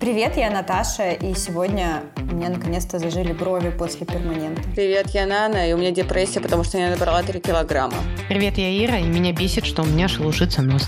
Привет, я Наташа, и сегодня у меня наконец-то зажили брови после перманента. Привет, я Нана, и у меня депрессия, потому что я набрала 3 килограмма. Привет, я Ира, и меня бесит, что у меня шелушится нос.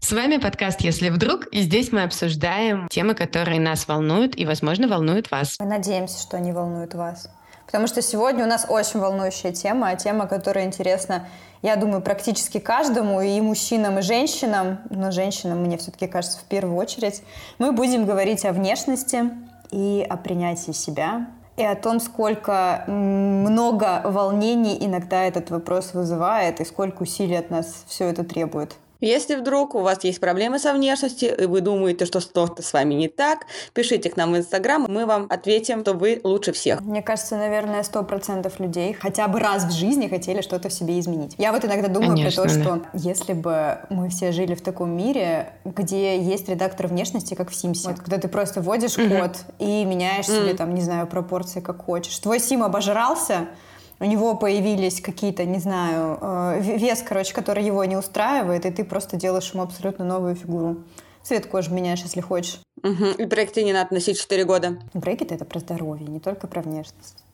С вами подкаст «Если вдруг», и здесь мы обсуждаем темы, которые нас волнуют и, возможно, волнуют вас. Мы надеемся, что они волнуют вас. Потому что сегодня у нас очень волнующая тема, а тема, которая интересна, я думаю, практически каждому, и мужчинам, и женщинам, но женщинам, мне все-таки кажется, в первую очередь, мы будем говорить о внешности и о принятии себя, и о том, сколько много волнений иногда этот вопрос вызывает, и сколько усилий от нас все это требует. Если вдруг у вас есть проблемы со внешностью, и вы думаете, что что-то с вами не так, пишите к нам в Инстаграм, мы вам ответим, что вы лучше всех. Мне кажется, наверное, сто процентов людей хотя бы раз в жизни хотели что-то в себе изменить. Я вот иногда думаю Конечно, про то, да. что если бы мы все жили в таком мире, где есть редактор внешности, как в Симсе, вот, когда ты просто вводишь mm-hmm. код и меняешь mm-hmm. себе, там, не знаю, пропорции как хочешь. Твой Сим обожрался, у него появились какие-то, не знаю, э, вес, короче, который его не устраивает, и ты просто делаешь ему абсолютно новую фигуру. Цвет кожи меняешь, если хочешь. Угу. И брекеты не надо носить 4 года. Брекеты — это про здоровье, не только про внешность.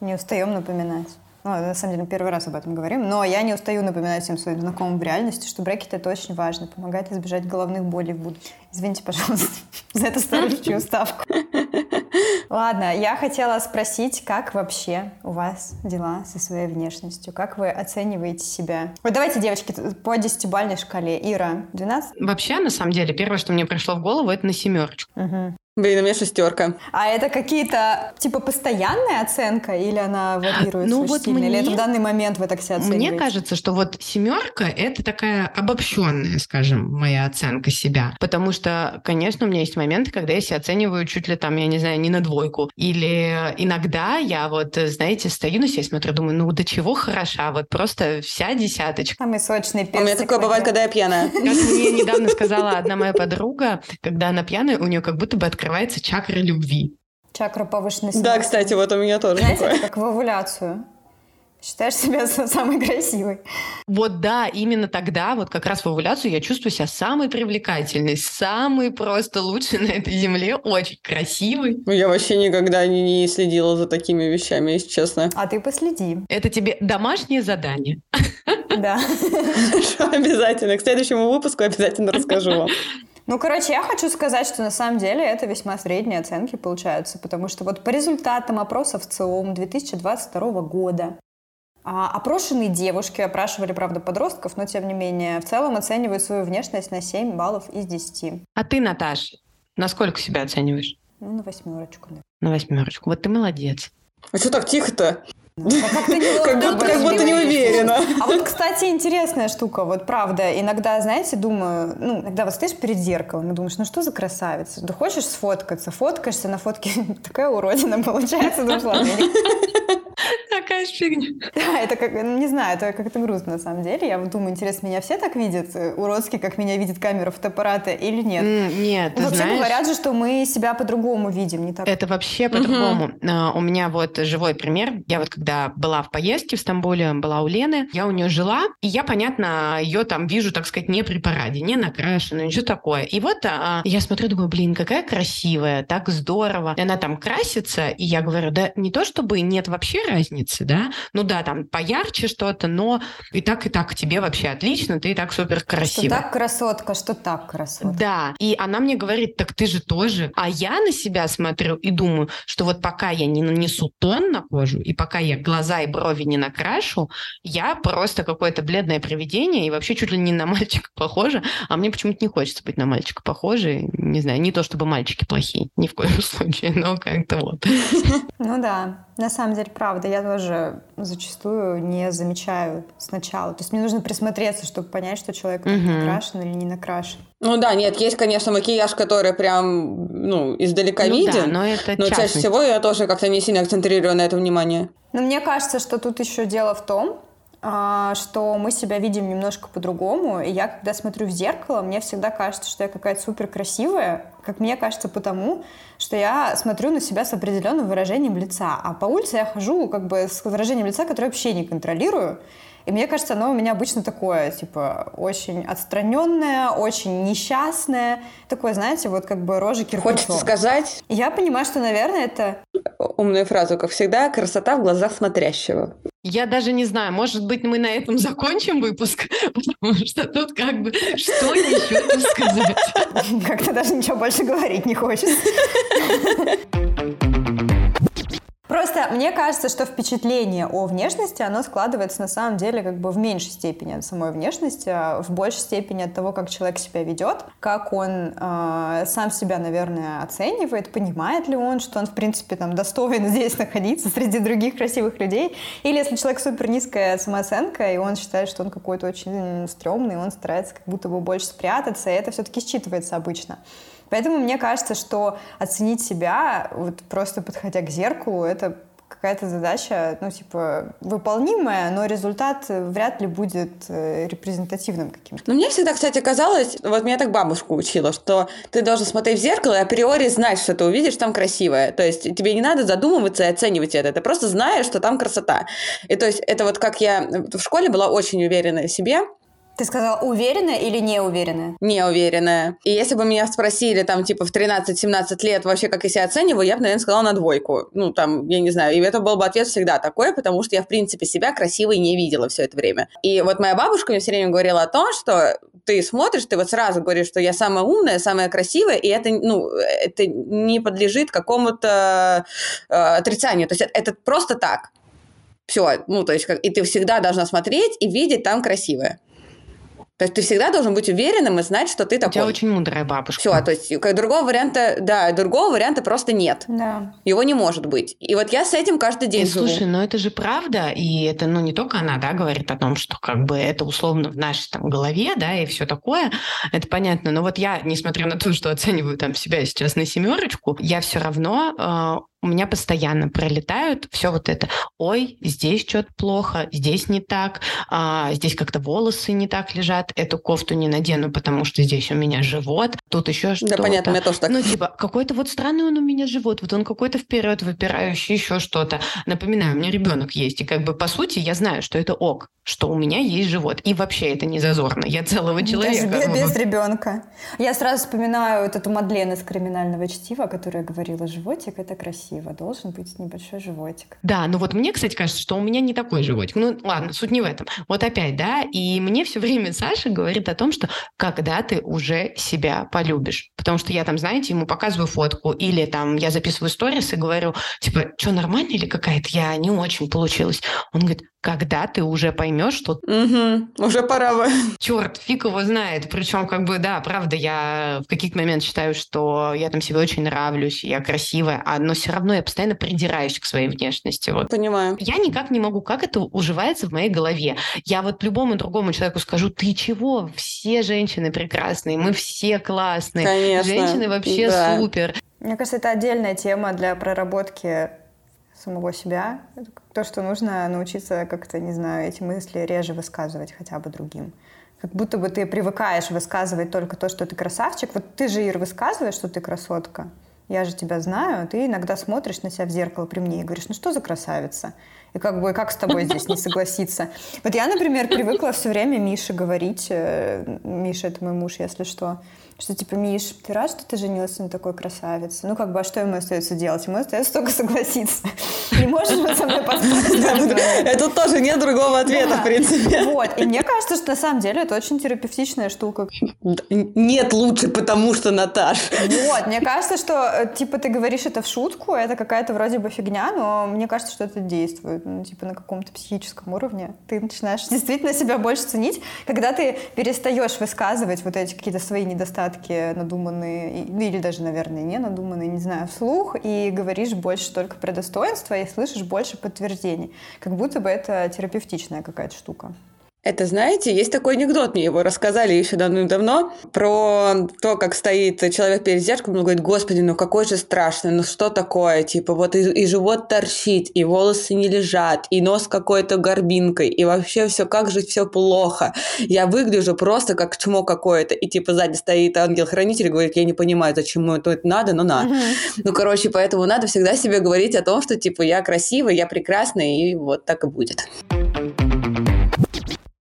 Не устаем напоминать. Ну, на самом деле, первый раз об этом говорим. Но я не устаю напоминать всем своим знакомым в реальности, что брекеты — это очень важно. Помогает избежать головных болей в будущем. Извините, пожалуйста, за эту старушечью ставку. Ладно, я хотела спросить, как вообще у вас дела со своей внешностью? Как вы оцениваете себя? Вот давайте, девочки, по десятибальной шкале. Ира, 12? Вообще, на самом деле, первое, что мне пришло в голову, это на семерочку. Угу. Блин, у меня шестерка. А это какие-то, типа, постоянная оценка или она варьируется ну, вот сильно? Мне... Или это в данный момент вы так себя оцениваете? Мне кажется, что вот семерка — это такая обобщенная, скажем, моя оценка себя. Потому что, конечно, у меня есть моменты, когда я себя оцениваю чуть ли там, я не знаю, не на двойку. Или иногда я вот, знаете, стою на себя и смотрю, думаю, ну до чего хороша, вот просто вся десяточка. Самый сочный персик. У меня такое бывает, когда я пьяная. Как мне недавно сказала одна моя подруга, когда она пьяная, у нее как будто бы открывается чакра любви. Чакра повышенной Да, кстати, вот у меня тоже Знаете, такое. как в овуляцию. Считаешь себя самой красивой. Вот да, именно тогда, вот как раз в овуляцию я чувствую себя самой привлекательной, самой просто лучшей на этой земле, очень красивой. Ну, я вообще никогда не, не следила за такими вещами, если честно. А ты последи. Это тебе домашнее задание. Да. Обязательно. К следующему выпуску обязательно расскажу вам. Ну, короче, я хочу сказать, что на самом деле это весьма средние оценки получаются, потому что вот по результатам опросов ЦИОМ 2022 года а опрошенные девушки, опрашивали, правда, подростков, но тем не менее, в целом оценивают свою внешность на 7 баллов из 10. А ты, Наташ, насколько себя оцениваешь? Ну, на восьмерочку, да. На восьмерочку. Вот ты молодец. А что так тихо-то? Ну, как, будто, как будто не уверена. А вот, кстати, интересная штука, вот правда, иногда, знаете, думаю, ну, иногда вот стоишь перед зеркалом и думаешь, ну что за красавица? Да хочешь сфоткаться, фоткаешься, на фотке такая уродина получается, думаешь, ладно. Такая фигня. Да, это как, ну, не знаю, это как-то грустно на самом деле. Я думаю, интересно, меня все так видят, э, уродски, как меня видит камера фотоаппарата или нет? Mm, нет, Вообще знаешь, говорят же, что мы себя по-другому видим, не так? Это вообще по-другому. Uh, у меня вот живой пример. Я вот когда была в поездке в Стамбуле, была у Лены, я у нее жила, и я, понятно, ее там вижу, так сказать, не при параде, не накрашенную, ничего такое. И вот uh, я смотрю, думаю, блин, какая красивая, так здорово. И она там красится, и я говорю, да не то чтобы нет вообще разницы, да, ну да, там поярче что-то, но и так, и так тебе вообще отлично, ты и так супер красиво. Что так красотка, что так красотка. Да, и она мне говорит, так ты же тоже. А я на себя смотрю и думаю, что вот пока я не нанесу тон на кожу, и пока я глаза и брови не накрашу, я просто какое-то бледное привидение и вообще чуть ли не на мальчика похожа, а мне почему-то не хочется быть на мальчика похожей. Не знаю, не то чтобы мальчики плохие, ни в коем случае, но как-то вот. Ну да, на самом деле, правда, я тоже зачастую не замечаю сначала. То есть мне нужно присмотреться, чтобы понять, что человек угу. накрашен или не накрашен. Ну да, нет, есть, конечно, макияж, который прям, ну, издалека ну, виден. Да, но это Но чаще всего я тоже как-то не сильно акцентрирую на это внимание. Но мне кажется, что тут еще дело в том, а, что мы себя видим немножко по-другому. И я, когда смотрю в зеркало, мне всегда кажется, что я какая-то супер красивая, как мне кажется, потому что я смотрю на себя с определенным выражением лица. А по улице я хожу как бы с выражением лица, которое вообще не контролирую. И мне кажется, оно у меня обычно такое, типа, очень отстраненное, очень несчастное. Такое, знаете, вот как бы рожи кирпичом. Хочется сказать... Я понимаю, что, наверное, это... Умную фразу, как всегда, красота в глазах смотрящего. Я даже не знаю, может быть, мы на этом закончим выпуск, потому что тут как бы что еще сказать? Как-то даже ничего больше говорить не хочется. Просто мне кажется, что впечатление о внешности, оно складывается на самом деле как бы в меньшей степени от самой внешности, а в большей степени от того, как человек себя ведет, как он э, сам себя, наверное, оценивает, понимает ли он, что он, в принципе, там достоин здесь находиться среди других красивых людей. Или если человек супер низкая самооценка, и он считает, что он какой-то очень стрёмный, он старается как будто бы больше спрятаться, и это все-таки считывается обычно. Поэтому мне кажется, что оценить себя, вот просто подходя к зеркалу, это какая-то задача, ну, типа, выполнимая, но результат вряд ли будет э, репрезентативным каким-то. Ну, мне всегда, кстати, казалось, вот меня так бабушка учила, что ты должен смотреть в зеркало и априори знать, что ты увидишь там красивое. То есть тебе не надо задумываться и оценивать это, ты просто знаешь, что там красота. И то есть это вот как я в школе была очень уверена в себе, ты сказала уверенная или неуверенная? Неуверенная. И если бы меня спросили там типа в 13-17 лет вообще, как я себя оцениваю, я бы, наверное, сказала на двойку. Ну, там, я не знаю. И это был бы ответ всегда такой, потому что я, в принципе, себя красивой не видела все это время. И вот моя бабушка мне все время говорила о том, что ты смотришь, ты вот сразу говоришь, что я самая умная, самая красивая, и это, ну, это не подлежит какому-то э, отрицанию. То есть это, это просто так. Все, ну, то есть, как, и ты всегда должна смотреть и видеть там красивое. То есть ты всегда должен быть уверенным и знать, что ты такой. У тебя очень мудрая бабушка. Все, то есть как другого варианта, да, другого варианта просто нет. Да. Его не может быть. И вот я с этим каждый день и, живу. Слушай, но это же правда, и это, ну, не только она, да, говорит о том, что как бы это условно в нашей там голове, да, и все такое, это понятно. Но вот я, несмотря на то, что оцениваю там себя сейчас на семерочку, я все равно э, у меня постоянно пролетают все вот это. Ой, здесь что-то плохо, здесь не так, а, здесь как-то волосы не так лежат, эту кофту не надену, потому что здесь у меня живот, тут еще что-то. Да, понятно, меня тоже так. Ну, типа, какой-то вот странный он у меня живот, вот он какой-то вперед выпирающий, еще что-то. Напоминаю, у меня ребенок есть, и как бы по сути я знаю, что это ок, что у меня есть живот. И вообще это не зазорно. Я целого человека. Даже без, без ребенка. Я сразу вспоминаю вот эту Мадлен из криминального чтива, которая говорила, животик это красиво красиво, должен быть небольшой животик. Да, ну вот мне, кстати, кажется, что у меня не такой животик. Ну ладно, суть не в этом. Вот опять, да, и мне все время Саша говорит о том, что когда ты уже себя полюбишь. Потому что я там, знаете, ему показываю фотку, или там я записываю сторис и говорю, типа, что, нормально или какая-то я не очень получилась? Он говорит, когда ты уже поймешь, что... Угу, уже пора бы. Черт, фиг его знает. Причем, как бы, да, правда, я в каких-то моментах считаю, что я там себе очень нравлюсь, я красивая, а, но все равно я постоянно придираюсь к своей внешности. Вот. Понимаю. Я никак не могу, как это уживается в моей голове. Я вот любому другому человеку скажу, ты чего? Все женщины прекрасные, мы все классные. Конечно. Женщины вообще да. супер. Мне кажется, это отдельная тема для проработки самого себя. То, что нужно научиться как-то, не знаю, эти мысли реже высказывать хотя бы другим. Как будто бы ты привыкаешь высказывать только то, что ты красавчик. Вот ты же, Ир, высказываешь, что ты красотка. Я же тебя знаю. Ты иногда смотришь на себя в зеркало при мне и говоришь, ну что за красавица? И как бы как с тобой здесь не согласиться? Вот я, например, привыкла все время Мише говорить, э, Миша это мой муж, если что, что типа, Миш, ты рад, что ты женился на такой красавице? Ну, как бы, а что ему остается делать? Ему остается только согласиться. Не можешь же со мной поспорить? Это тоже нет другого ответа, в принципе. Вот, и мне кажется, что на самом деле это очень терапевтичная штука. Нет лучше, потому что, Наташ. Вот, мне кажется, что, э, типа, ты говоришь это в шутку, это какая-то вроде бы фигня, но мне кажется, что это действует, ну, типа, на каком-то психическом уровне. Ты начинаешь действительно себя больше ценить, когда ты перестаешь высказывать вот эти какие-то свои недостатки недостатки надуманные, ну, или даже, наверное, не надуманные, не знаю, вслух, и говоришь больше только про достоинство и слышишь больше подтверждений. Как будто бы это терапевтичная какая-то штука. Это, знаете, есть такой анекдот, мне его рассказали еще давно-давно, про то, как стоит человек перед зеркалом и говорит, господи, ну какой же страшный, ну что такое, типа вот и, и живот торчит, и волосы не лежат, и нос какой-то горбинкой, и вообще все, как же все плохо. Я выгляжу просто как чмо какое-то, и типа сзади стоит ангел-хранитель и говорит, я не понимаю, зачем ему это надо, но на. Ну, короче, поэтому надо всегда себе говорить о том, что типа я красивый, я прекрасный, и вот так и будет.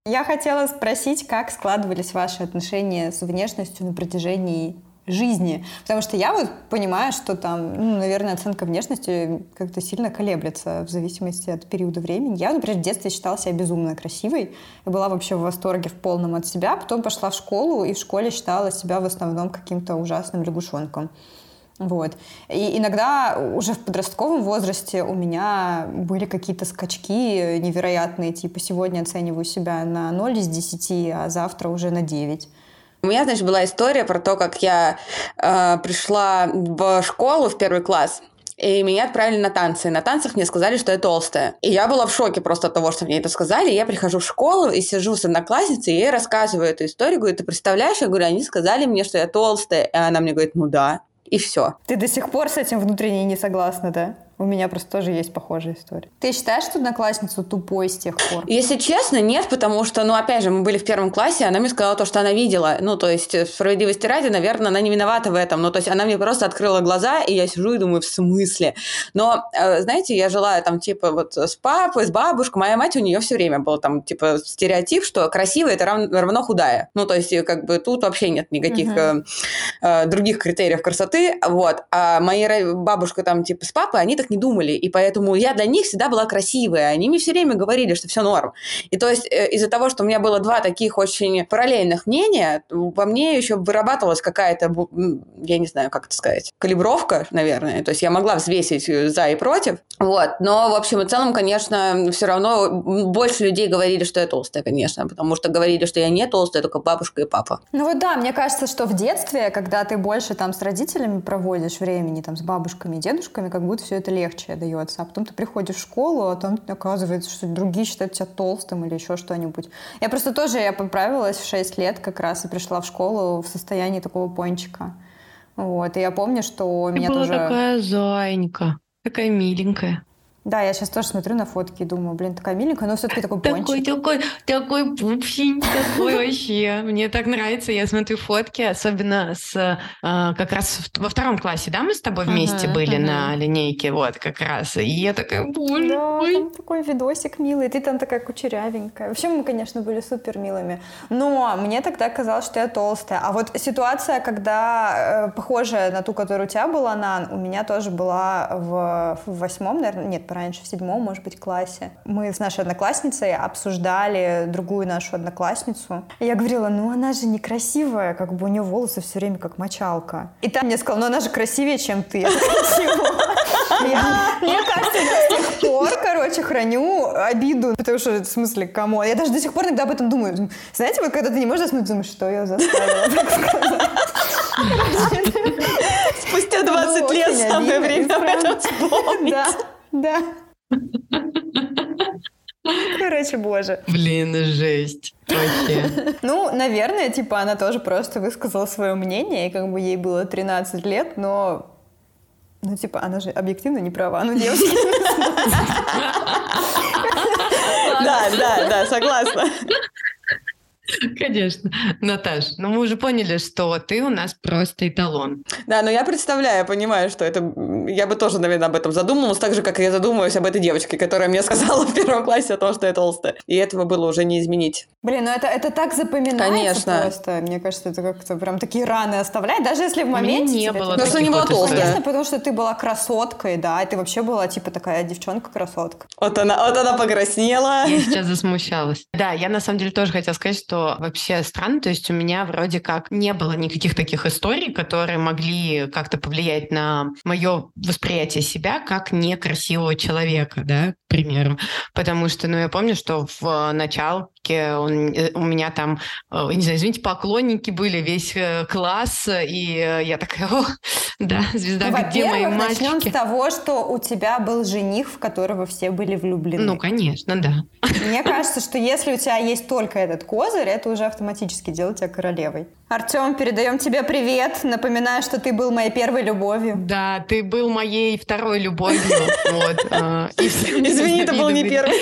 Я хотела спросить, как складывались ваши отношения с внешностью на протяжении жизни. Потому что я вот понимаю, что там, ну, наверное, оценка внешности как-то сильно колеблется в зависимости от периода времени. Я, например, в детстве считала себя безумно красивой и была вообще в восторге в полном от себя. Потом пошла в школу и в школе считала себя в основном каким-то ужасным лягушонком. Вот. И иногда уже в подростковом возрасте у меня были какие-то скачки невероятные, типа сегодня оцениваю себя на 0 из 10, а завтра уже на 9. У меня, значит, была история про то, как я э, пришла в школу в первый класс, и меня отправили на танцы. На танцах мне сказали, что я толстая. И я была в шоке просто от того, что мне это сказали. Я прихожу в школу и сижу с одноклассницей, и ей рассказываю эту историю. Говорю, ты представляешь? Я говорю, они сказали мне, что я толстая. И она мне говорит, ну да и все. Ты до сих пор с этим внутренне не согласна, да? У меня просто тоже есть похожая история. Ты считаешь, что одноклассницу тупой с тех пор? Если честно, нет, потому что, ну, опять же, мы были в первом классе, она мне сказала то, что она видела. Ну, то есть, справедливости ради, наверное, она не виновата в этом. Ну, то есть, она мне просто открыла глаза, и я сижу и думаю, в смысле? Но, э, знаете, я жила там, типа, вот с папой, с бабушкой. Моя мать, у нее все время был там, типа, стереотип, что красивая – это равно, равно худая. Ну, то есть, как бы тут вообще нет никаких uh-huh. э, других критериев красоты. Вот. А мои бабушка там, типа, с папой, они так не думали, и поэтому я для них всегда была красивая. Они мне все время говорили, что все норм. И то есть э, из-за того, что у меня было два таких очень параллельных мнения, во мне еще вырабатывалась какая-то, я не знаю, как это сказать, калибровка, наверное. То есть я могла взвесить э, за и против. Вот. Но, в общем и целом, конечно, все равно больше людей говорили, что я толстая, конечно, потому что говорили, что я не толстая, только бабушка и папа. Ну вот да, мне кажется, что в детстве, когда ты больше там с родителями проводишь времени, там с бабушками дедушками, как будто все это легче дается. А потом ты приходишь в школу, а там оказывается, что другие считают тебя толстым или еще что-нибудь. Я просто тоже, я поправилась в 6 лет как раз и пришла в школу в состоянии такого пончика. Вот, и я помню, что ты меня была тоже... такая зайенька, такая миленькая. Да, я сейчас тоже смотрю на фотки и думаю, блин, такая миленькая, но все-таки такой пончик. Такой, такой, такой пупсень, такой вообще. Мне так нравится, я смотрю фотки, особенно с а, как раз во втором классе, да, мы с тобой вместе были на линейке, вот, как раз. И я такая, боже Да, там такой видосик милый, ты там такая кучерявенькая. Вообще мы, конечно, были супер милыми. Но мне тогда казалось, что я толстая. А вот ситуация, когда э, похожая на ту, которая у тебя была, на, у меня тоже была в, в восьмом, наверное, нет, раньше, в седьмом, может быть, классе. Мы с нашей одноклассницей обсуждали другую нашу одноклассницу. И я говорила, ну она же некрасивая, как бы у нее волосы все время как мочалка. И там мне сказал, ну она же красивее, чем ты. Мне кажется, я с тех пор, короче, храню обиду, потому что, в смысле, кому? Я даже до сих пор иногда об этом думаю. Знаете, вот когда ты не можешь заснуть, думаешь, что я заставила Спустя 20 лет самое время об этом вспомнить. Да. Короче, боже. Блин, жесть. Вообще. Ну, наверное, типа, она тоже просто высказала свое мнение, и как бы ей было 13 лет, но ну, типа, она же объективно не права, ну, девушки. Да, да, да, согласна. Конечно. Наташ, ну мы уже поняли, что ты у нас просто эталон. Да, но я представляю, я понимаю, что это... Я бы тоже, наверное, об этом задумалась, так же, как я задумываюсь об этой девочке, которая мне сказала в первом классе о том, что я толстая. И этого было уже не изменить. Блин, ну это, это так запоминается Конечно. просто. Мне кажется, это как-то прям такие раны оставляет, даже если в моменте... не было Потому что не была толстая. Конечно, потому что ты была красоткой, да, и ты вообще была типа такая девчонка-красотка. Вот она, вот она покраснела. Я сейчас засмущалась. Да, я на самом деле тоже хотела сказать, что вообще странно. То есть у меня вроде как не было никаких таких историй, которые могли как-то повлиять на мое восприятие себя как некрасивого человека, да. Примеру. Потому что, ну, я помню, что в началке он, э, у меня там, э, не знаю, извините, поклонники были, весь э, класс, и я такая, о, да, звезда, ну, где мои мальчики? начнем с того, что у тебя был жених, в которого все были влюблены. Ну, конечно, да. Мне кажется, что если у тебя есть только этот козырь, это уже автоматически делает тебя королевой. Артем, передаем тебе привет. Напоминаю, что ты был моей первой любовью. Да, ты был моей второй любовью. А, Извини, это был не первый.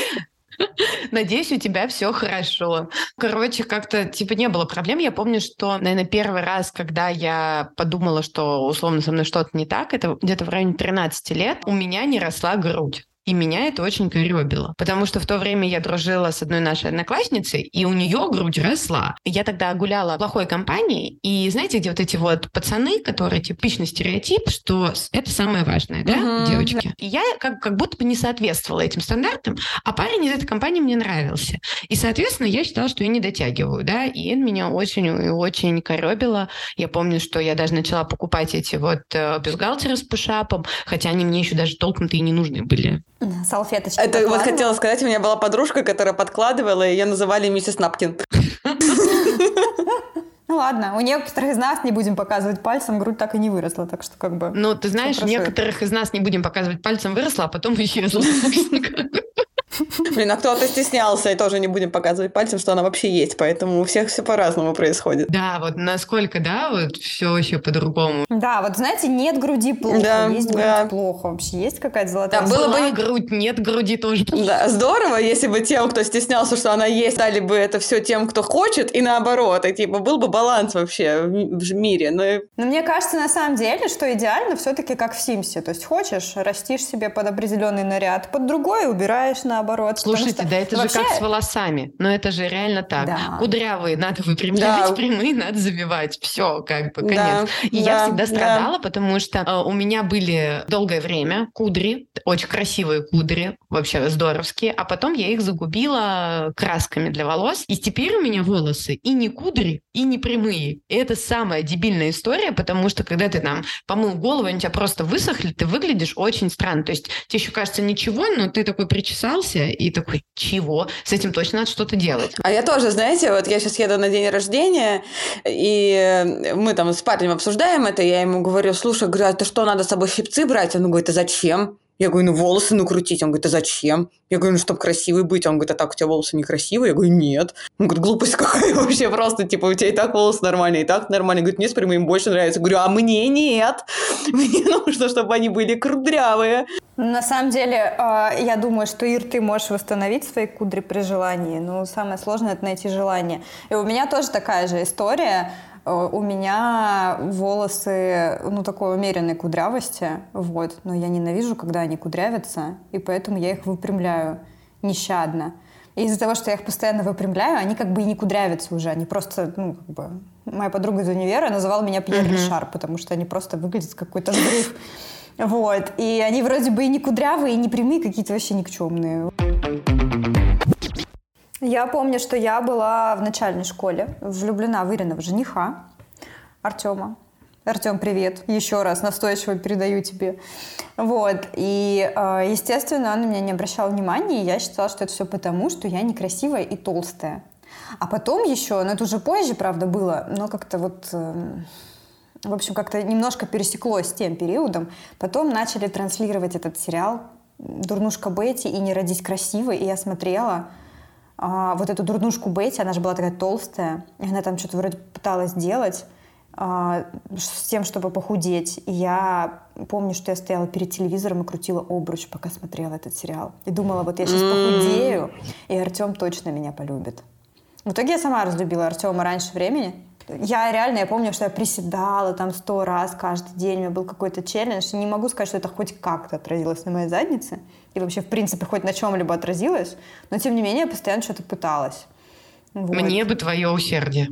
Надеюсь, у тебя все хорошо. Короче, как-то типа не было проблем. Я помню, что, наверное, первый раз, когда я подумала, что условно со мной что-то не так, это где-то в районе 13 лет, у меня не росла грудь. И меня это очень коребило, потому что в то время я дружила с одной нашей одноклассницей, и у нее грудь росла. Я тогда гуляла в плохой компании, и знаете, где вот эти вот пацаны, которые типичный стереотип, что это самое важное, да, uh-huh. девочки. И я как, как будто бы не соответствовала этим стандартам, а парень из этой компании мне нравился. И, соответственно, я считала, что я не дотягиваю, да, и это меня очень-очень коребило. Я помню, что я даже начала покупать эти вот э, бюстгальтеры с пушапом, хотя они мне еще даже толком-то и не нужны были. Салфеточки. Это вот хотела сказать, у меня была подружка, которая подкладывала, и ее называли миссис Напкин. Ну ладно, у некоторых из нас не будем показывать пальцем, грудь так и не выросла, так что как бы... Ну, ты знаешь, некоторых из нас не будем показывать пальцем выросла, а потом исчезла. Блин, а кто-то стеснялся, и тоже не будем показывать пальцем, что она вообще есть, поэтому у всех все по-разному происходит. Да, вот насколько, да, вот все вообще по-другому. Да, вот знаете, нет груди плохо, да, есть да. грудь плохо. Вообще есть какая-то золотая? Да, было бы грудь, нет груди тоже. Да, здорово, если бы тем, кто стеснялся, что она есть, дали бы это все тем, кто хочет, и наоборот, и типа был бы баланс вообще в мире. Но... но мне кажется, на самом деле, что идеально все-таки как в Симсе. То есть хочешь, растишь себе под определенный наряд, под другой убираешь наоборот наоборот. Слушайте, что да это вообще... же как с волосами. Но это же реально так. Да. Кудрявые надо выпрямлять, да. прямые надо забивать. Все, как бы, конец. Да. И да. я всегда страдала, да. потому что э, у меня были долгое время кудри, очень красивые кудри, вообще здоровские, а потом я их загубила красками для волос. И теперь у меня волосы и не кудри, и не прямые. И это самая дебильная история, потому что когда ты там помыл голову, они у тебя просто высохли, ты выглядишь очень странно. То есть тебе еще кажется ничего, но ты такой причесался, событие и такой, чего? С этим точно надо что-то делать. А я тоже, знаете, вот я сейчас еду на день рождения, и мы там с парнем обсуждаем это, я ему говорю, слушай, говорю, а ты что, надо с собой щипцы брать? Он говорит, а зачем? Я говорю, ну волосы накрутить. Он говорит, а зачем? Я говорю, ну чтобы красивый быть. Он говорит, а так у тебя волосы некрасивые? Я говорю, нет. Он говорит, глупость какая вообще просто. Типа, у тебя и так волосы нормальные, и так нормальные. Говорит, мне с прямым больше нравится. Я говорю, а мне нет. Мне нужно, чтобы они были крудрявые. На самом деле, а, я думаю, что, Ир, ты можешь восстановить свои кудри при желании. Но самое сложное – это найти желание. И у меня тоже такая же история. Э, у меня волосы, ну, такой умеренной кудрявости, вот, но я ненавижу, когда они кудрявятся, и поэтому я их выпрямляю нещадно. И из-за того, что я их постоянно выпрямляю, они как бы и не кудрявятся уже, они просто, ну, как бы... Моя подруга из универа называла меня Пьер mm-hmm. Ришар, потому что они просто выглядят как какой-то взрыв. Вот. И они вроде бы и не кудрявые, и не прямые, какие-то вообще никчемные. Я помню, что я была в начальной школе влюблена в Ириного жениха Артема. Артем, привет. Еще раз настойчиво передаю тебе. Вот. И, э, естественно, он на меня не обращал внимания, и я считала, что это все потому, что я некрасивая и толстая. А потом еще, ну это уже позже, правда, было, но как-то вот, э, в общем, как-то немножко пересеклось тем периодом. Потом начали транслировать этот сериал «Дурнушка Бетти» и «Не родись красивой», и я смотрела, а, вот эту дурнушку Бетти, она же была такая толстая, и она там что-то вроде пыталась делать а, с тем, чтобы похудеть. И я помню, что я стояла перед телевизором и крутила обруч, пока смотрела этот сериал. И думала, вот я сейчас похудею, и Артем точно меня полюбит. В итоге я сама разлюбила Артема раньше времени. Я реально, я помню, что я приседала там сто раз каждый день, у меня был какой-то челлендж. Не могу сказать, что это хоть как-то отразилось на моей заднице. И вообще, в принципе, хоть на чем-либо отразилось. Но, тем не менее, я постоянно что-то пыталась. Вот. Мне бы твое усердие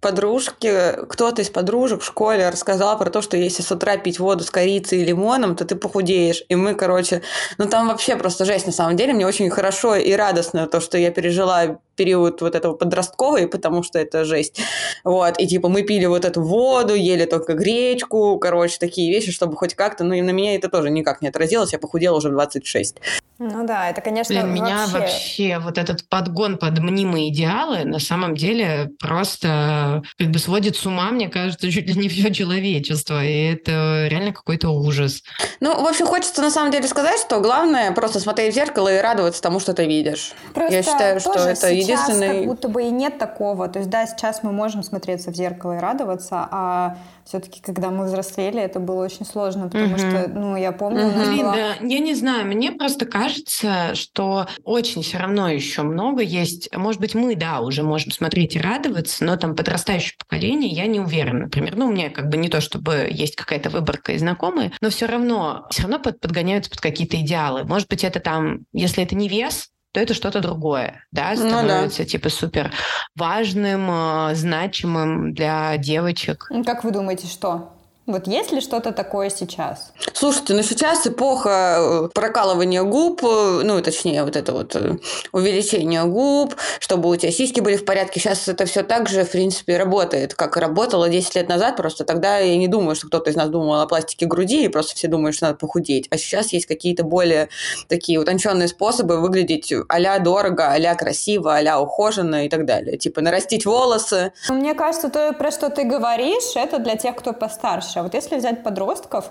подружки, кто-то из подружек в школе рассказал про то, что если с утра пить воду с корицей и лимоном, то ты похудеешь. И мы, короче, ну там вообще просто жесть на самом деле. Мне очень хорошо и радостно то, что я пережила период вот этого подростковый, потому что это жесть. Вот, и типа мы пили вот эту воду, ели только гречку, короче, такие вещи, чтобы хоть как-то, ну и на меня это тоже никак не отразилось, я похудела уже в 26. Ну да, это, конечно, Для меня вообще вот этот подгон под мнимые идеалы на самом деле просто как бы сводит с ума, мне кажется, чуть ли не все человечество, и это реально какой-то ужас. Ну, в общем, хочется на самом деле сказать, что главное просто смотреть в зеркало и радоваться тому, что ты видишь. Просто Я считаю, что это единственный... как будто бы и нет такого. То есть, да, сейчас мы можем смотреться в зеркало и радоваться, а все-таки, когда мы взрослели, это было очень сложно, потому угу. что, ну, я помню, угу. Блин, была... да, я не знаю, мне просто кажется, что очень все равно еще много есть. Может быть, мы, да, уже можем смотреть и радоваться, но там подрастающее поколение, я не уверена, например. Ну, у меня как бы не то, чтобы есть какая-то выборка и знакомые, но все равно, все равно под, подгоняются под какие-то идеалы. Может быть, это там, если это не вес, то это что-то другое, да, становится ну, да. типа супер важным, э, значимым для девочек. Как вы думаете, что? Вот есть ли что-то такое сейчас? Слушайте, ну сейчас эпоха э, прокалывания губ, э, ну, точнее, вот это вот э, увеличение губ, чтобы у тебя сиськи были в порядке. Сейчас это все так же, в принципе, работает, как работало 10 лет назад. Просто тогда я не думаю, что кто-то из нас думал о пластике груди, и просто все думают, что надо похудеть. А сейчас есть какие-то более такие утонченные способы выглядеть а дорого, а красиво, а ухоженно и так далее. Типа нарастить волосы. Мне кажется, то, про что ты говоришь, это для тех, кто постарше старше. А вот если взять подростков,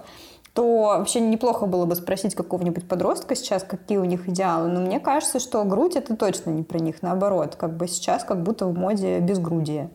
то вообще неплохо было бы спросить какого-нибудь подростка сейчас, какие у них идеалы. Но мне кажется, что грудь это точно не про них, наоборот. Как бы сейчас как будто в моде безгрудие.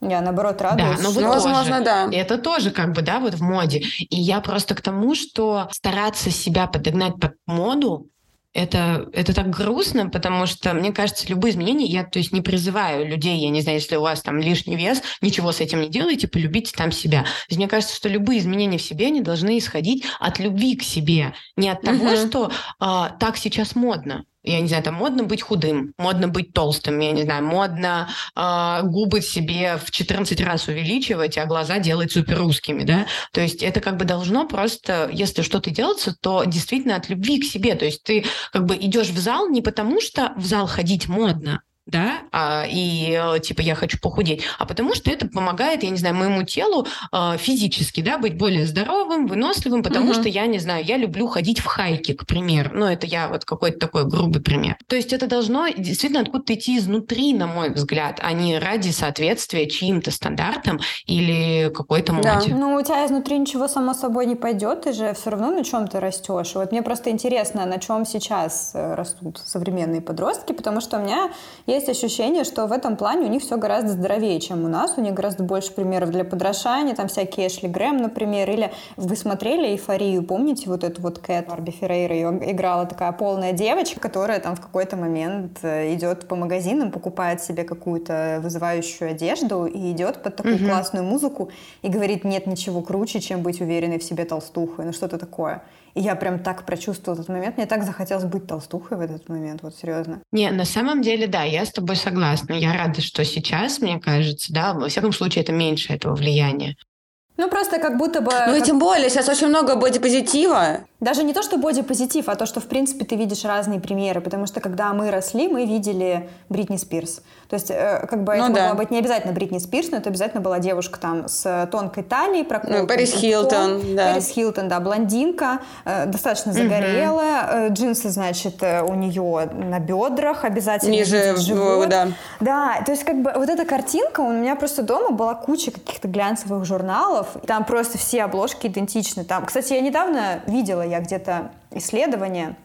Я, наоборот, радуюсь. Да, но вы ну, возможно, да. Это тоже как бы, да, вот в моде. И я просто к тому, что стараться себя подогнать под моду, это, это так грустно, потому что, мне кажется, любые изменения, я, то есть, не призываю людей, я не знаю, если у вас там лишний вес, ничего с этим не делайте, полюбите там себя. То есть, мне кажется, что любые изменения в себе, они должны исходить от любви к себе, не от того, uh-huh. что а, так сейчас модно я не знаю, там модно быть худым, модно быть толстым, я не знаю, модно э, губы себе в 14 раз увеличивать, а глаза делать супер русскими, да. То есть это как бы должно просто, если что-то делаться, то действительно от любви к себе. То есть ты как бы идешь в зал не потому, что в зал ходить модно, да, а, и э, типа я хочу похудеть, а потому что это помогает, я не знаю, моему телу а, физически, да, быть более здоровым, выносливым, потому угу. что я не знаю, я люблю ходить в хайки, к примеру, ну это я вот какой-то такой грубый пример. То есть это должно действительно откуда-то идти изнутри, на мой взгляд, а не ради соответствия чьим-то стандартам или какой-то моде. Да. Ну у тебя изнутри ничего само собой не пойдет, ты же все равно на чем ты растешь. Вот мне просто интересно, на чем сейчас э, растут современные подростки, потому что у меня есть есть ощущение, что в этом плане у них все гораздо здоровее, чем у нас. У них гораздо больше примеров для подражания, там всякие Эшли Грэм, например, или вы смотрели «Эйфорию», помните вот эту вот Кэт Барби Феррейра, ее играла такая полная девочка, которая там в какой-то момент э, идет по магазинам, покупает себе какую-то вызывающую одежду и идет под такую угу. классную музыку и говорит, нет ничего круче, чем быть уверенной в себе толстухой, ну что-то такое. И я прям так прочувствовала этот момент. Мне так захотелось быть толстухой в этот момент, вот серьезно. Не, на самом деле, да, я с тобой согласна. Я рада, что сейчас, мне кажется, да, во всяком случае, это меньше этого влияния. Ну, просто как будто бы... Ну и как... тем более, сейчас очень много бодипозитива. Даже не то, что бодипозитив, а то, что, в принципе, ты видишь разные примеры. Потому что, когда мы росли, мы видели Бритни Спирс. То есть, э, как бы ну, это да. могла быть не обязательно Бритни Спирс, но это обязательно была девушка там с тонкой талией, проколкой. Ну, Пэрис Хилтон, да. Пэрис Хилтон, да, блондинка, э, достаточно загорелая. Угу. Джинсы, значит, у нее на бедрах обязательно Ниже живот. да. Да, то есть, как бы, вот эта картинка, у меня просто дома была куча каких-то глянцевых журналов, там просто все обложки идентичны. Там, кстати, я недавно видела я где-то исследование,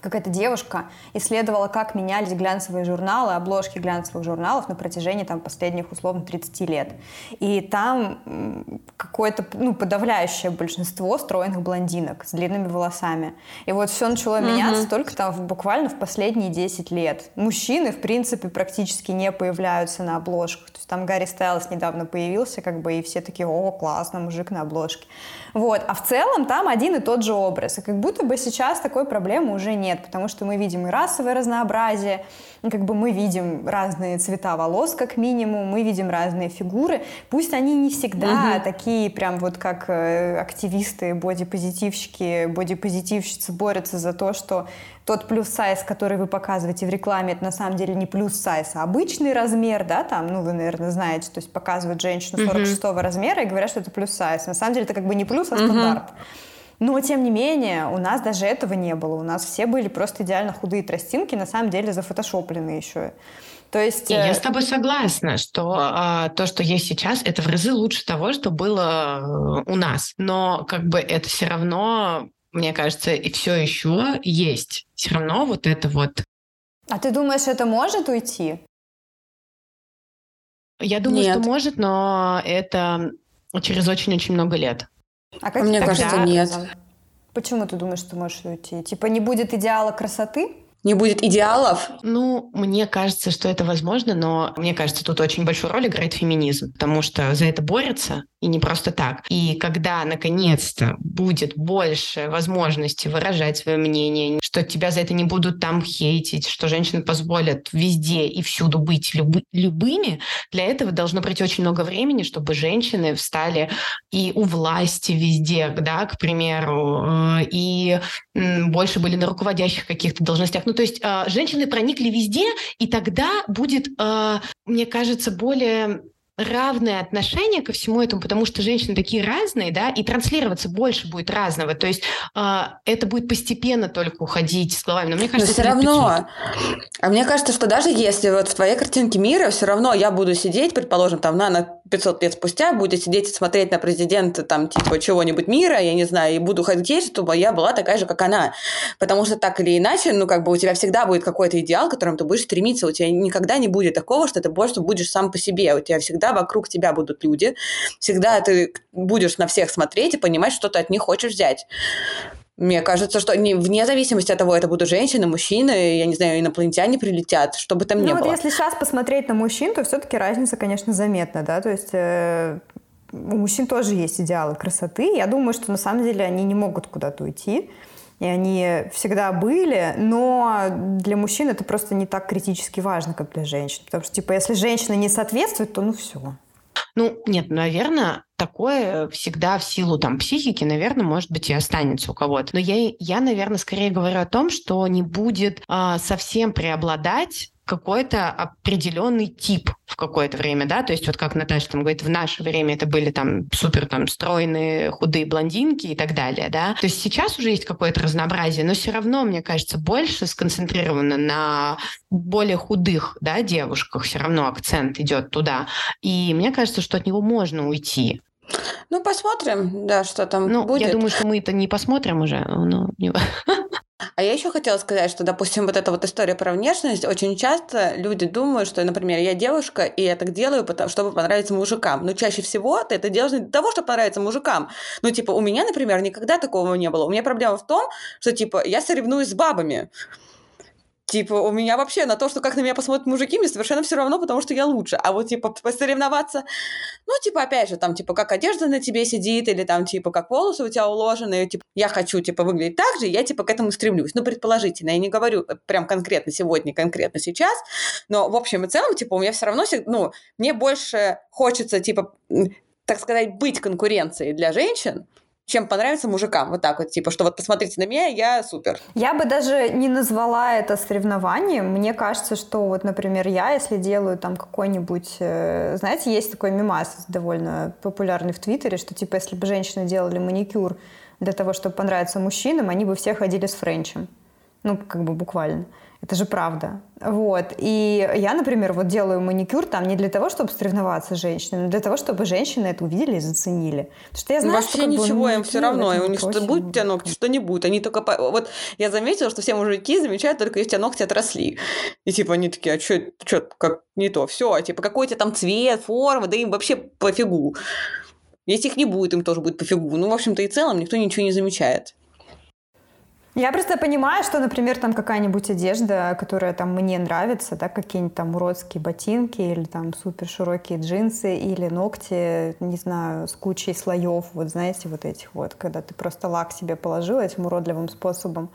какая-то девушка исследовала, как менялись глянцевые журналы, обложки глянцевых журналов на протяжении там, последних, условно, 30 лет. И там какое-то ну, подавляющее большинство стройных блондинок с длинными волосами. И вот все начало меняться угу. только там буквально в последние 10 лет. Мужчины, в принципе, практически не появляются на обложках. То есть там Гарри Стайлс недавно появился, как бы, и все такие, о, классно, мужик на обложке. Вот. А в целом там один и тот же образ. И как будто бы сейчас такой проблемы уже нет, потому что мы видим и расовое разнообразие, как бы мы видим разные цвета волос, как минимум, мы видим разные фигуры. Пусть они не всегда угу. такие прям вот как э, активисты, бодипозитивщики, бодипозитивщицы борются за то, что тот плюс-сайз, который вы показываете в рекламе, это на самом деле не плюс-сайз, а обычный размер, да, там, ну, вы, наверное, знаете, то есть показывают женщину 46 mm-hmm. размера и говорят, что это плюс-сайз. На самом деле это как бы не плюс, а стандарт. Mm-hmm. Но, тем не менее, у нас даже этого не было. У нас все были просто идеально худые тростинки, на самом деле зафотошоплены еще. То есть... Я с э, тобой согласна, что а, то, что есть сейчас, это в разы лучше того, что было э, у нас. Но как бы это все равно, мне кажется, и все еще есть. Все равно вот это вот... А ты думаешь, это может уйти? Я думаю, нет. что может, но это через очень-очень много лет. А как Мне Тогда... кажется, нет. Почему ты думаешь, что можешь уйти? Типа не будет идеала красоты? Не будет идеалов? Ну, мне кажется, что это возможно, но мне кажется, тут очень большую роль играет феминизм, потому что за это борются, и не просто так. И когда, наконец-то, будет больше возможности выражать свое мнение, что тебя за это не будут там хейтить, что женщины позволят везде и всюду быть любы, любыми, для этого должно пройти очень много времени, чтобы женщины встали и у власти везде, да, к примеру, э, и больше были на руководящих каких-то должностях. Ну, то есть э, женщины проникли везде, и тогда будет, э, мне кажется, более равное отношение ко всему этому, потому что женщины такие разные, да, и транслироваться больше будет разного. То есть э, это будет постепенно только уходить с головами. Но мне кажется, Но все равно. А мне кажется, что даже если вот в твоей картинке мира все равно я буду сидеть, предположим, там на, на 500 лет спустя, буду сидеть и смотреть на президента там типа чего-нибудь мира, я не знаю, и буду хотеть, чтобы я была такая же, как она. Потому что так или иначе, ну как бы у тебя всегда будет какой-то идеал, к которому ты будешь стремиться. У тебя никогда не будет такого, что ты больше будешь сам по себе. У тебя всегда вокруг тебя будут люди, всегда ты будешь на всех смотреть и понимать, что ты от них хочешь взять. Мне кажется, что не, вне зависимости от того, это будут женщины, мужчины, я не знаю, инопланетяне прилетят, что бы там ну, ни вот было. если сейчас посмотреть на мужчин, то все-таки разница, конечно, заметна, да, то есть э, у мужчин тоже есть идеалы красоты. Я думаю, что на самом деле они не могут куда-то уйти и они всегда были, но для мужчин это просто не так критически важно, как для женщин. Потому что, типа, если женщина не соответствует, то ну все. Ну, нет, наверное, такое всегда в силу там психики, наверное, может быть и останется у кого-то. Но я, я наверное, скорее говорю о том, что не будет а, совсем преобладать какой-то определенный тип в какое-то время, да, то есть вот как Наташа там говорит, в наше время это были там супер там стройные, худые блондинки и так далее, да, то есть сейчас уже есть какое-то разнообразие, но все равно, мне кажется, больше сконцентрировано на более худых, да, девушках, все равно акцент идет туда, и мне кажется, что от него можно уйти, ну, посмотрим, да, что там ну, будет. Я думаю, что мы это не посмотрим уже. Но... А я еще хотела сказать, что, допустим, вот эта вот история про внешность, очень часто люди думают, что, например, я девушка, и я так делаю, чтобы понравиться мужикам. Но чаще всего ты это делаешь не для того, чтобы понравиться мужикам. Ну, типа, у меня, например, никогда такого не было. У меня проблема в том, что, типа, я соревнуюсь с бабами. Типа, у меня вообще на то, что как на меня посмотрят мужики, мне совершенно все равно, потому что я лучше. А вот, типа, посоревноваться, ну, типа, опять же, там, типа, как одежда на тебе сидит, или там, типа, как волосы у тебя уложены, типа, я хочу, типа, выглядеть так же, я, типа, к этому стремлюсь. Ну, предположительно, я не говорю э, прям конкретно сегодня, конкретно сейчас, но в общем и целом, типа, у меня все равно, ну, мне больше хочется, типа, так сказать, быть конкуренцией для женщин, чем понравится мужикам. Вот так вот, типа, что вот посмотрите на меня, я супер. Я бы даже не назвала это соревнованием. Мне кажется, что вот, например, я, если делаю там какой-нибудь... Э, знаете, есть такой мимас довольно популярный в Твиттере, что типа, если бы женщины делали маникюр для того, чтобы понравиться мужчинам, они бы все ходили с френчем. Ну, как бы буквально. Это же правда. Вот. И я, например, вот делаю маникюр там не для того, чтобы соревноваться с женщинами, но для того, чтобы женщины это увидели и заценили. Потому что я знаю, Вообще что, ничего, бы, им все равно. У них что будет у тебя ногти, что не будет. Они только... Вот я заметила, что все мужики замечают только, если у тебя ногти отросли. И типа они такие, а что, что как не то? Все, а типа какой-то там цвет, форма, да им вообще пофигу. Если их не будет, им тоже будет пофигу. Ну, в общем-то, и целом никто ничего не замечает. Я просто понимаю, что, например, там какая-нибудь одежда, которая там мне нравится, да, какие-нибудь там уродские ботинки или там супер широкие джинсы или ногти, не знаю, с кучей слоев, вот знаете, вот этих вот, когда ты просто лак себе положила этим уродливым способом,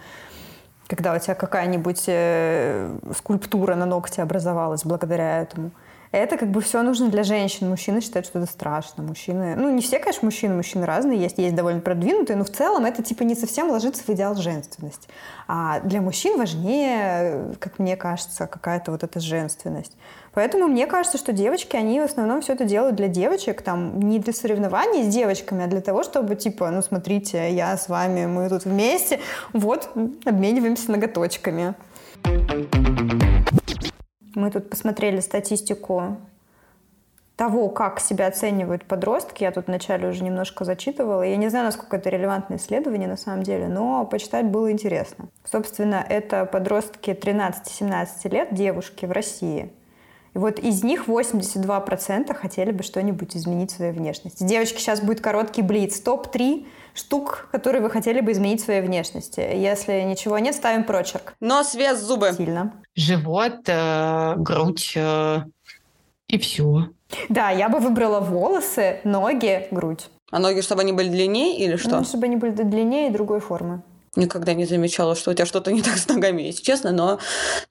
когда у тебя какая-нибудь э, скульптура на ногте образовалась благодаря этому. Это как бы все нужно для женщин. Мужчины считают, что это страшно. Мужчины, ну не все, конечно, мужчины, мужчины разные есть, есть довольно продвинутые, но в целом это типа не совсем ложится в идеал женственности. А для мужчин важнее, как мне кажется, какая-то вот эта женственность. Поэтому мне кажется, что девочки, они в основном все это делают для девочек, там, не для соревнований с девочками, а для того, чтобы, типа, ну, смотрите, я с вами, мы тут вместе, вот, обмениваемся ноготочками. Мы тут посмотрели статистику того, как себя оценивают подростки. Я тут вначале уже немножко зачитывала. Я не знаю, насколько это релевантное исследование на самом деле, но почитать было интересно. Собственно, это подростки 13-17 лет, девушки в России. И вот из них 82% хотели бы что-нибудь изменить в своей внешности. Девочки, сейчас будет короткий блиц. Топ-3 штук, которые вы хотели бы изменить в своей внешности. Если ничего нет, ставим прочерк. Нос, вес, зубы. Сильно. Живот, э, грудь э, и все. Да, я бы выбрала волосы, ноги, грудь. А ноги, чтобы они были длиннее или что? Ну, чтобы они были длиннее и другой формы. Никогда не замечала, что у тебя что-то не так с ногами, если честно, но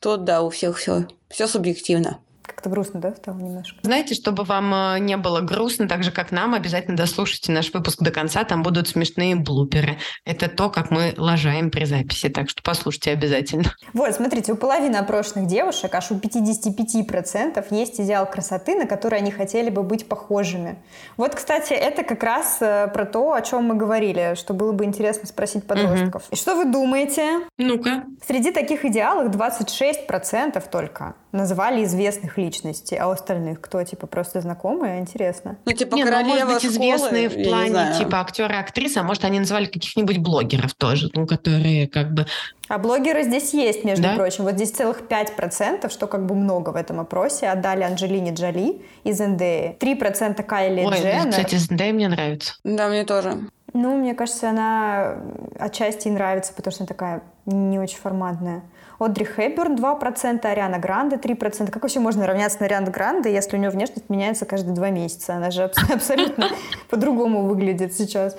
тут, да, у всех все, все субъективно. Как-то грустно, да, стало немножко? Знаете, чтобы вам э, не было грустно, так же, как нам, обязательно дослушайте наш выпуск до конца, там будут смешные блуперы. Это то, как мы лажаем при записи, так что послушайте обязательно. Вот, смотрите, у половины опрошенных девушек, аж у 55% есть идеал красоты, на который они хотели бы быть похожими. Вот, кстати, это как раз э, про то, о чем мы говорили, что было бы интересно спросить подростков. Угу. И что вы думаете? Ну-ка. Среди таких идеалов 26% только назвали известных личностей, а остальных кто, типа, просто знакомые? Интересно. Ну, типа, не, королева ну, может быть, школы, известные в плане, типа, актеры, актрисы, а может, они называли каких-нибудь блогеров тоже, ну, которые как бы... А блогеры здесь есть, между да? прочим. Вот здесь целых 5%, что как бы много в этом опросе, отдали Анджелине Джоли из Зендеи. 3% Кайли Ой, Дженнер. кстати, Зендея мне нравится. Да, мне тоже. Ну, мне кажется, она отчасти и нравится, потому что она такая не очень форматная. Одри Хэбберн 2%, Ариана Гранде 3%. Как вообще можно равняться на Ариану Гранде, если у нее внешность меняется каждые два месяца? Она же абсолютно по-другому выглядит сейчас.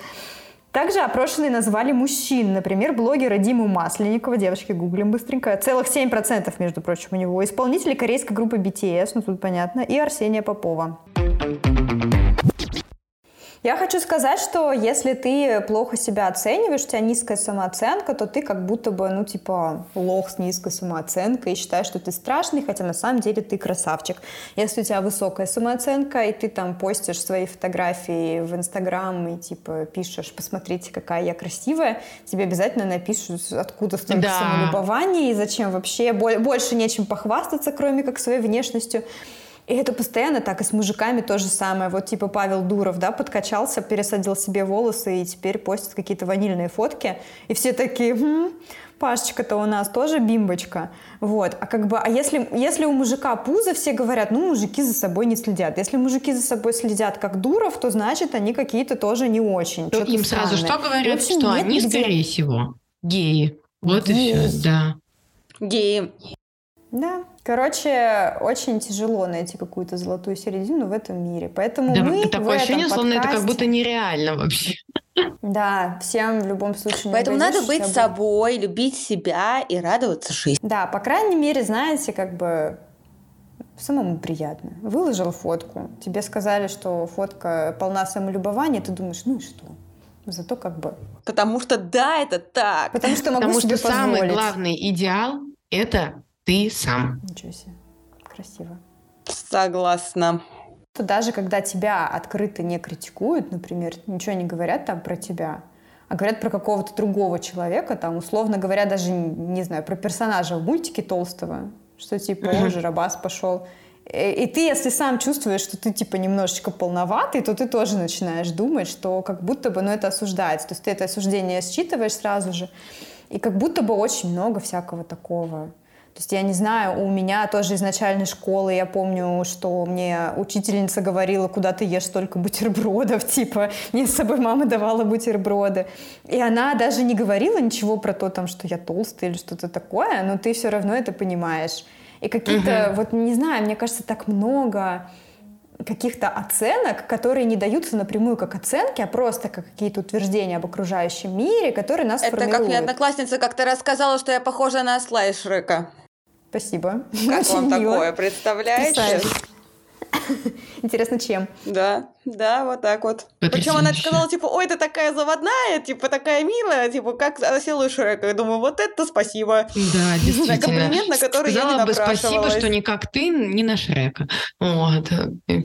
Также опрошенные назвали мужчин. Например, блогера Диму Масленникова, девочки, гуглим быстренько. Целых 7%, между прочим, у него. Исполнители корейской группы BTS, ну тут понятно, и Арсения Попова. Я хочу сказать, что если ты плохо себя оцениваешь, у тебя низкая самооценка, то ты как будто бы, ну, типа, лох с низкой самооценкой и считаешь, что ты страшный, хотя на самом деле ты красавчик. Если у тебя высокая самооценка, и ты там постишь свои фотографии в Инстаграм и, типа, пишешь, посмотрите, какая я красивая, тебе обязательно напишут, откуда столько да. самолюбования и зачем вообще, больше нечем похвастаться, кроме как своей внешностью. И это постоянно так, и с мужиками то же самое. Вот типа Павел Дуров, да, подкачался, пересадил себе волосы и теперь постит какие-то ванильные фотки. И все такие, хм, Пашечка-то у нас тоже бимбочка. Вот. А как бы, а если, если у мужика пузо, все говорят, ну, мужики за собой не следят. Если мужики за собой следят как Дуров, то значит, они какие-то тоже не очень. То им странные. сразу что говорят? общем, что они, нигде... скорее всего, геи. Вот геи. и все, да. Геи. Да. Короче, очень тяжело найти какую-то золотую середину в этом мире. Поэтому да, мы такое в ощущение, этом словно это как будто нереально вообще. Да, всем в любом случае Поэтому надо быть собой, любить себя и радоваться жизни. Да, по крайней мере, знаете, как бы самому приятно. Выложил фотку, тебе сказали, что фотка полна самолюбования, ты думаешь, ну и что? Зато как бы... Потому что да, это так. Потому что могу Потому себе что позволить. самый главный идеал – это ты сам. Ничего себе. Красиво. Согласна. Даже когда тебя открыто не критикуют, например, ничего не говорят там про тебя, а говорят про какого-то другого человека, там, условно говоря, даже, не знаю, про персонажа в мультике Толстого, что типа, он же Рабас пошел. И, и ты, если сам чувствуешь, что ты типа немножечко полноватый, то ты тоже начинаешь думать, что как будто бы, ну, это осуждается. То есть ты это осуждение считываешь сразу же. И как будто бы очень много всякого такого то есть я не знаю, у меня тоже из начальной школы я помню, что мне учительница говорила, куда ты ешь столько бутербродов, типа, мне с собой мама давала бутерброды. И она даже не говорила ничего про то, там, что я толстая или что-то такое, но ты все равно это понимаешь. И какие-то, угу. вот не знаю, мне кажется, так много каких-то оценок, которые не даются напрямую как оценки, а просто как какие-то утверждения об окружающем мире, которые нас Это формируют. как мне одноклассница как-то рассказала, что я похожа на осла из Шрека. Спасибо. Как Очень вам мило. такое, представляете? Интересно, чем? Да, да, вот так вот. Причем она сказала, типа, ой, ты такая заводная, типа, такая милая, типа, как села Шрека. Я думаю, вот это спасибо. Да, действительно. Комплимент, на который сказала я не бы спасибо, что не как ты, не на Шрека. Вот,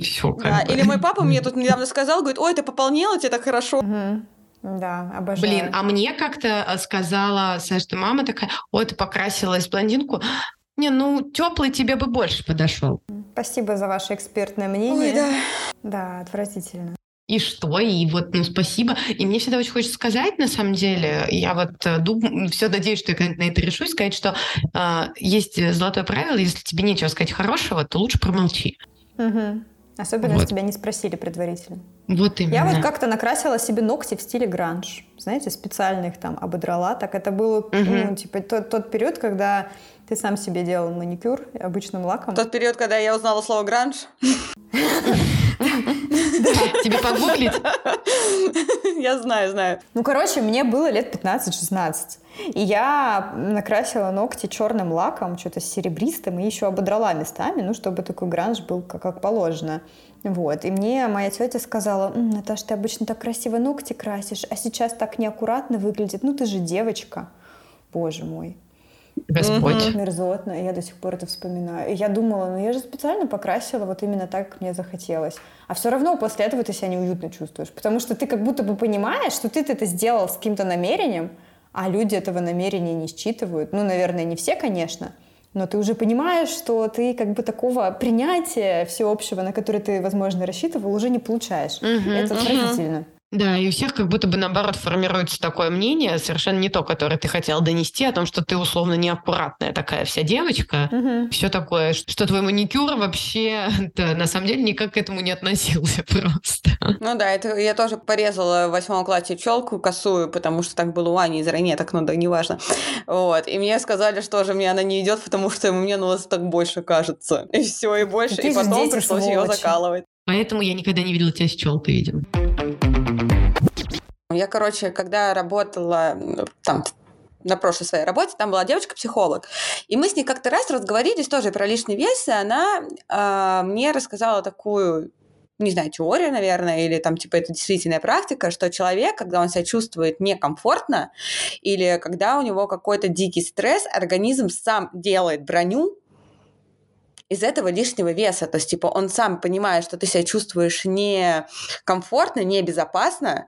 все как да, бы. Или мой папа мне тут недавно сказал, говорит, ой, ты пополнела, тебе так хорошо. Угу. Да, обожаю. Блин, а мне как-то э, сказала, Саша, что мама такая, ой, ты покрасилась блондинку. Не, ну, теплый тебе бы больше подошел. Спасибо за ваше экспертное мнение. Ой, да. Да, отвратительно. И что? И вот, ну, спасибо. И мне всегда очень хочется сказать, на самом деле, я вот э, думаю, все надеюсь, что я на это решусь, сказать, что э, есть золотое правило, если тебе нечего сказать хорошего, то лучше промолчи. Угу. Особенно, вот. если тебя не спросили предварительно. Вот именно. Я вот как-то накрасила себе ногти в стиле гранж. Знаете, специально их там ободрала. Так это был, угу. ну, типа, тот, тот период, когда ты сам себе делал маникюр обычным лаком. Тот период, когда я узнала слово гранж. Тебе погуглить? Я знаю, знаю. Ну, короче, мне было лет 15-16. И я накрасила ногти черным лаком, что-то серебристым, и еще ободрала местами, ну, чтобы такой гранж был как, как положено. Вот. И мне моя тетя сказала, М, Наташа, ты обычно так красиво ногти красишь, а сейчас так неаккуратно выглядит. Ну, ты же девочка. Боже мой. Господь. Мерзотно, и я до сих пор это вспоминаю. И я думала, ну я же специально покрасила вот именно так, как мне захотелось. А все равно после этого ты себя неуютно чувствуешь, потому что ты как будто бы понимаешь, что ты это сделал с каким-то намерением, а люди этого намерения не считывают. Ну, наверное, не все, конечно, но ты уже понимаешь, что ты как бы такого принятия всеобщего, на которое ты, возможно, рассчитывал, уже не получаешь. Угу, это отвратительно. Угу. Да, и у всех как будто бы наоборот формируется такое мнение, совершенно не то, которое ты хотел донести, о том, что ты условно неаккуратная такая вся девочка, угу. все такое, что твой маникюр вообще да, на самом деле никак к этому не относился просто. Ну да, это я тоже порезала в восьмом классе челку косую, потому что так было у Ани из ранеток, ну да, неважно. Вот, и мне сказали, что же мне она не идет, потому что мне нос так больше кажется. И все, и больше, и, и потом пришлось ее закалывать. Поэтому я никогда не видела тебя с челкой, видимо. Я, короче, когда работала там на прошлой своей работе, там была девочка-психолог. И мы с ней как-то раз разговорились тоже про лишний вес, и она э, мне рассказала такую не знаю, теория, наверное, или там, типа, это действительная практика, что человек, когда он себя чувствует некомфортно, или когда у него какой-то дикий стресс, организм сам делает броню из этого лишнего веса. То есть, типа, он сам понимает, что ты себя чувствуешь некомфортно, небезопасно,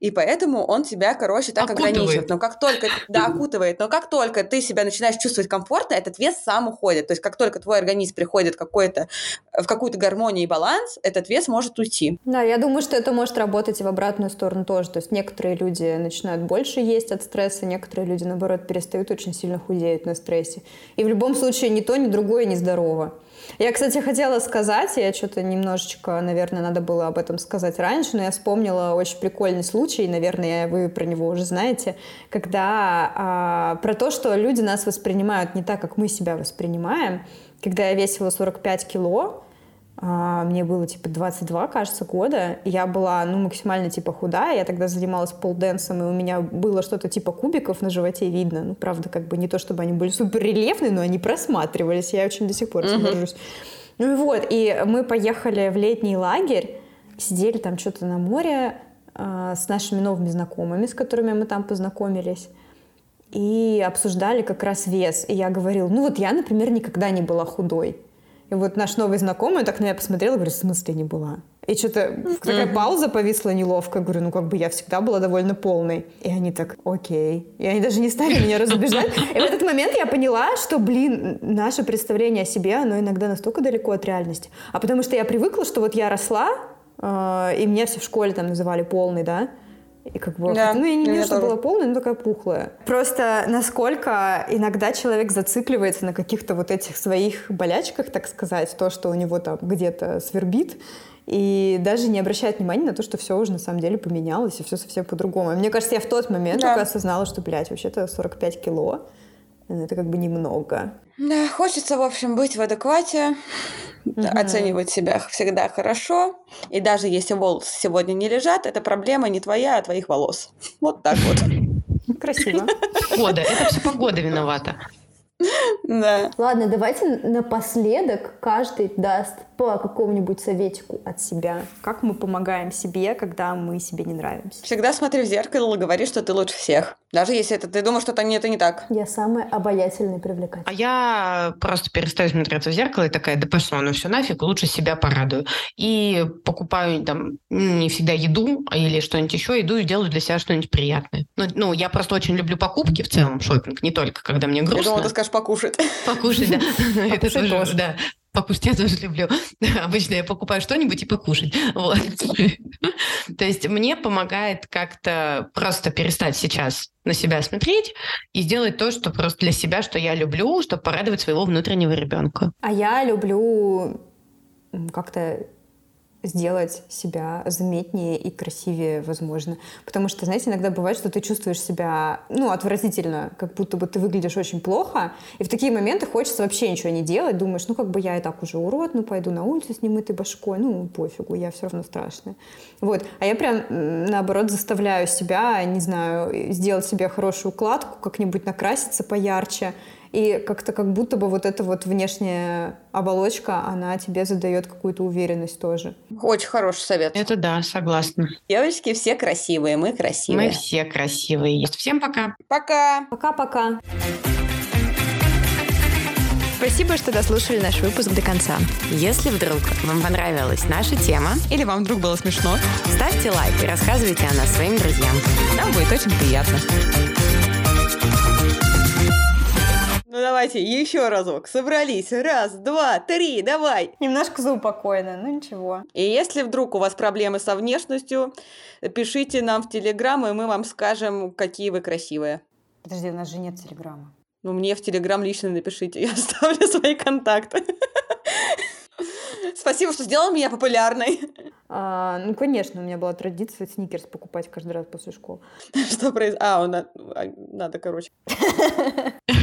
и поэтому он тебя, короче, так окутывает. ограничивает. Но как только, да, окутывает, но как только ты себя начинаешь чувствовать комфортно, этот вес сам уходит. То есть как только твой организм приходит какой-то, в какую-то гармонию и баланс, этот вес может уйти. Да, я думаю, что это может работать и в обратную сторону тоже. То есть некоторые люди начинают больше есть от стресса, некоторые люди, наоборот, перестают очень сильно худеют на стрессе. И в любом случае ни то, ни другое не здорово. Я, кстати, хотела сказать, я что-то немножечко, наверное, надо было об этом сказать раньше, но я вспомнила очень прикольный случай, наверное, вы про него уже знаете, когда а, про то, что люди нас воспринимают не так, как мы себя воспринимаем. Когда я весила 45 кило, мне было типа 22, кажется, года. Я была ну, максимально типа худая. Я тогда занималась полденсом, и у меня было что-то типа кубиков на животе видно. Ну, правда, как бы не то, чтобы они были супер рельефные, но они просматривались. Я очень до сих пор uh-huh. горжусь. Ну и вот, и мы поехали в летний лагерь, сидели там что-то на море э, с нашими новыми знакомыми, с которыми мы там познакомились и обсуждали как раз вес. И я говорила, ну вот я, например, никогда не была худой. И вот наш новый знакомый так на меня посмотрел и говорит, в смысле не была? И что-то такая пауза повисла неловко. Говорю, ну как бы я всегда была довольно полной. И они так, окей. И они даже не стали меня разубеждать. И в этот момент я поняла, что, блин, наше представление о себе, оно иногда настолько далеко от реальности. А потому что я привыкла, что вот я росла, э, и меня все в школе там называли полной, да, и как бы, да, ну, я не вижу, что была полная, но такая пухлая. Просто насколько иногда человек зацикливается на каких-то вот этих своих болячках, так сказать, то, что у него там где-то свербит, и даже не обращает внимания на то, что все уже на самом деле поменялось, и все совсем по-другому. мне кажется, я в тот момент да. только осознала, что, блядь, вообще-то 45 кило, это как бы немного. Да, хочется, в общем, быть в адеквате, угу. оценивать себя всегда хорошо. И даже если волосы сегодня не лежат, это проблема не твоя, а твоих волос. Вот так вот. Красиво. Погода. Это все погода виновата. Да. Ладно, давайте напоследок каждый даст по какому-нибудь советику от себя. Как мы помогаем себе, когда мы себе не нравимся? Всегда смотри в зеркало и говори, что ты лучше всех. Даже если это ты думаешь, что это не, это не так. Я самая обаятельная и привлекательная. А я просто перестаю смотреться в зеркало и такая, да пошло, ну все нафиг, лучше себя порадую. И покупаю там не всегда еду или что-нибудь еще, иду и делаю для себя что-нибудь приятное. Ну, ну, я просто очень люблю покупки в целом, шопинг, не только когда мне грустно. Я думала, ты скажешь покушать. Покушать, да. Это тоже, да покушать я тоже люблю. Обычно я покупаю что-нибудь и покушать. Вот. То есть мне помогает как-то просто перестать сейчас на себя смотреть и сделать то, что просто для себя, что я люблю, чтобы порадовать своего внутреннего ребенка. А я люблю как-то сделать себя заметнее и красивее, возможно. Потому что, знаете, иногда бывает, что ты чувствуешь себя, ну, отвратительно, как будто бы ты выглядишь очень плохо, и в такие моменты хочется вообще ничего не делать, думаешь, ну, как бы я и так уже урод, ну, пойду на улицу с немытой башкой, ну, пофигу, я все равно страшная. Вот. А я прям, наоборот, заставляю себя, не знаю, сделать себе хорошую укладку, как-нибудь накраситься поярче, и как-то как будто бы вот эта вот внешняя оболочка, она тебе задает какую-то уверенность тоже. Очень хороший совет. Это да, согласна. Девочки все красивые, мы красивые. Мы все красивые. Всем пока. Пока. Пока-пока. Спасибо, что дослушали наш выпуск до конца. Если вдруг вам понравилась наша тема, или вам вдруг было смешно, ставьте лайк и рассказывайте о нас своим друзьям. Нам будет очень приятно. Ну давайте еще разок. Собрались. Раз, два, три, давай. Немножко заупокоено, ну ничего. И если вдруг у вас проблемы со внешностью, пишите нам в Телеграм, и мы вам скажем, какие вы красивые. Подожди, у нас же нет Телеграма. Ну, мне в Телеграм лично напишите, я оставлю свои контакты. Спасибо, что сделал меня популярной. А, ну, конечно, у меня была традиция сникерс покупать каждый раз после школы. Что произошло? А, а, надо, короче.